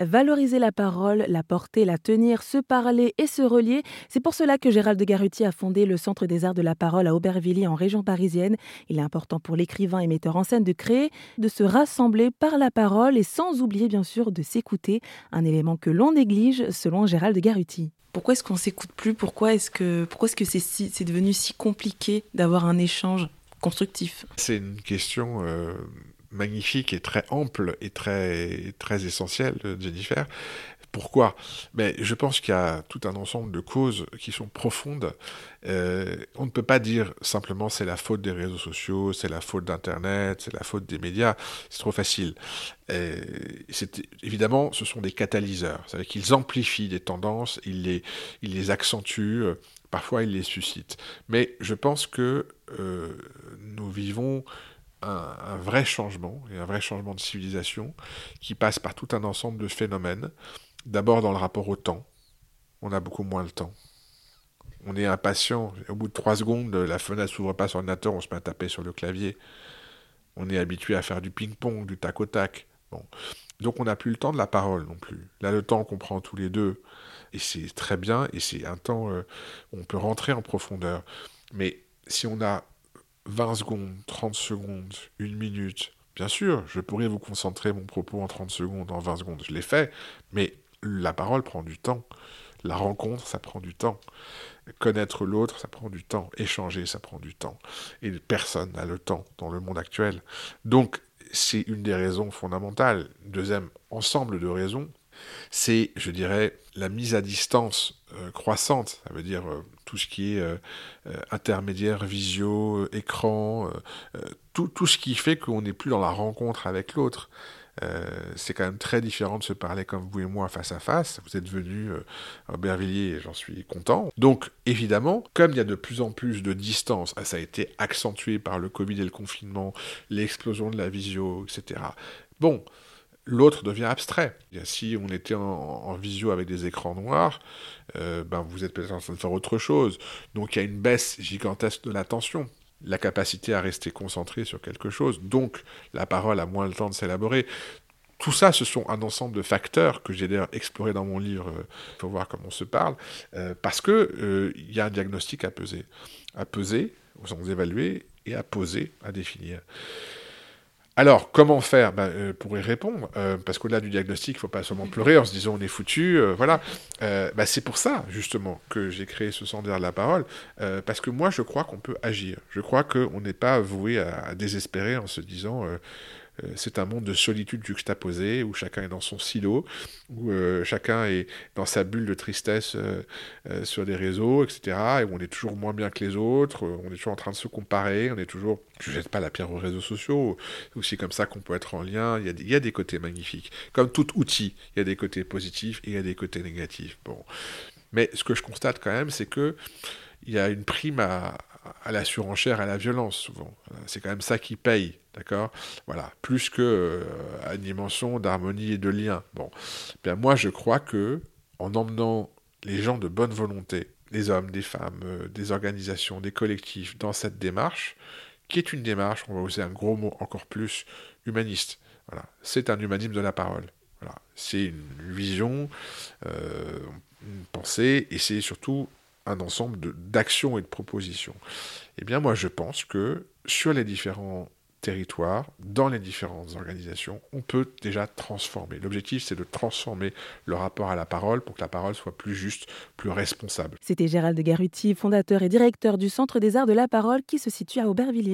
Valoriser la parole, la porter, la tenir, se parler et se relier, c'est pour cela que Gérald de Garuti a fondé le Centre des Arts de la Parole à Aubervilliers en région parisienne. Il est important pour l'écrivain et metteur en scène de créer, de se rassembler par la parole et sans oublier bien sûr de s'écouter, un élément que l'on néglige selon Gérald de Garuti. Pourquoi est-ce qu'on s'écoute plus? Pourquoi est-ce que pourquoi est-ce que c'est si, c'est devenu si compliqué d'avoir un échange constructif? C'est une question euh, magnifique et très ample et très, très essentielle, Jennifer. Pourquoi? Mais Je pense qu'il y a tout un ensemble de causes qui sont profondes. Euh, on ne peut pas dire simplement c'est la faute des réseaux sociaux, c'est la faute d'Internet, c'est la faute des médias. C'est trop facile. Euh, évidemment, ce sont des catalyseurs. C'est-à-dire qu'ils amplifient des tendances, ils les, ils les accentuent, parfois ils les suscitent. Mais je pense que euh, nous vivons un, vrai changement, et un vrai changement de civilisation, qui passe par tout un ensemble de phénomènes. D'abord dans le rapport au temps. On a beaucoup moins de temps. On est impatient. Au bout de trois secondes, la fenêtre s'ouvre pas sur l'ordinateur, on se met à taper sur le clavier. On est habitué à faire du ping-pong, du tac au tac. Bon. Donc on n'a plus le temps de la parole non plus. Là, le temps qu'on prend tous les deux, et c'est très bien, et c'est un temps euh, où on peut rentrer en profondeur. Mais si on a 20 secondes, 30 secondes, une minute, bien sûr, je pourrais vous concentrer mon propos en 30 secondes, en 20 secondes, je l'ai fait, mais la parole prend du temps. La rencontre, ça prend du temps. Connaître l'autre, ça prend du temps. Échanger, ça prend du temps. Et personne n'a le temps dans le monde actuel. Donc, c'est une des raisons fondamentales. Deuxième ensemble de raisons, c'est, je dirais, la mise à distance euh, croissante. Ça veut dire euh, tout ce qui est euh, intermédiaire, visio, écran, tout, tout, ce qui fait qu'on n'est plus dans la rencontre avec l'autre. c'est quand même très différent de se parler comme vous et moi face à face. Vous êtes venu à Aubervilliers et j'en suis content. Donc évidemment, comme il y a de plus en plus de distance, ça a été accentué par le Covid et le confinement, l'explosion de la visio, etc. Bon, l'autre devient abstrait. Si on était en, visio avec des écrans noirs, euh, ben vous êtes peut-être en train de faire autre chose. Donc il y a une baisse gigantesque de l'attention, la capacité à rester concentré sur quelque chose. Donc la parole a moins le temps de s'élaborer. Tout ça, ce sont un ensemble de facteurs que j'ai d'ailleurs exploré dans mon livre, il euh, faut voir comment on se parle, euh, parce que il y a un diagnostic à peser. À peser, au sens évaluer, et à poser, à définir. Alors, comment faire? Ben, euh, pour y répondre euh, Parce qu'au-delà du diagnostic, il ne faut pas seulement pleurer en se disant on est foutu. Euh, voilà. Ben, c'est pour ça, justement, que j'ai créé ce centre de la parole. parce que moi, je crois qu'on peut agir. Je crois qu'on n'est pas voué à, désespérer en se disant c'est un monde de solitude juxtaposée, où chacun est dans son silo, où euh, chacun est dans sa bulle de tristesse euh, sur les réseaux, etc., et où on est toujours moins bien que les autres, on est toujours en train de se comparer, on est toujours... Je ne jette pas la pierre aux réseaux sociaux, c'est comme ça qu'on peut être en lien, il y, a des, côtés magnifiques. Comme tout outil, il y a des côtés positifs et il y a des côtés négatifs. Bon. Mais ce que je constate quand même, c'est que il y a une prime à la surenchère, à la violence, souvent. C'est quand même ça qui paye, d'accord? Voilà, plus que euh, une dimension d'harmonie et de lien. Bon, moi, je crois que en emmenant les gens de bonne volonté, les hommes, des femmes, euh, des organisations, des collectifs, dans cette démarche, qui est une démarche, on va user un gros mot encore plus, humaniste. Voilà, c'est un humanisme de la parole. Voilà, c'est une vision, euh, une pensée, et c'est surtout un ensemble d'actions et de propositions. Eh bien, moi, je pense que sur les différents territoires, dans les différentes organisations, on peut déjà transformer. L'objectif, c'est de transformer le rapport à la parole pour que la parole soit plus juste, plus responsable. C'était Gérald Garuti, fondateur et directeur du Centre des Arts de la Parole qui se situe à Aubervilliers.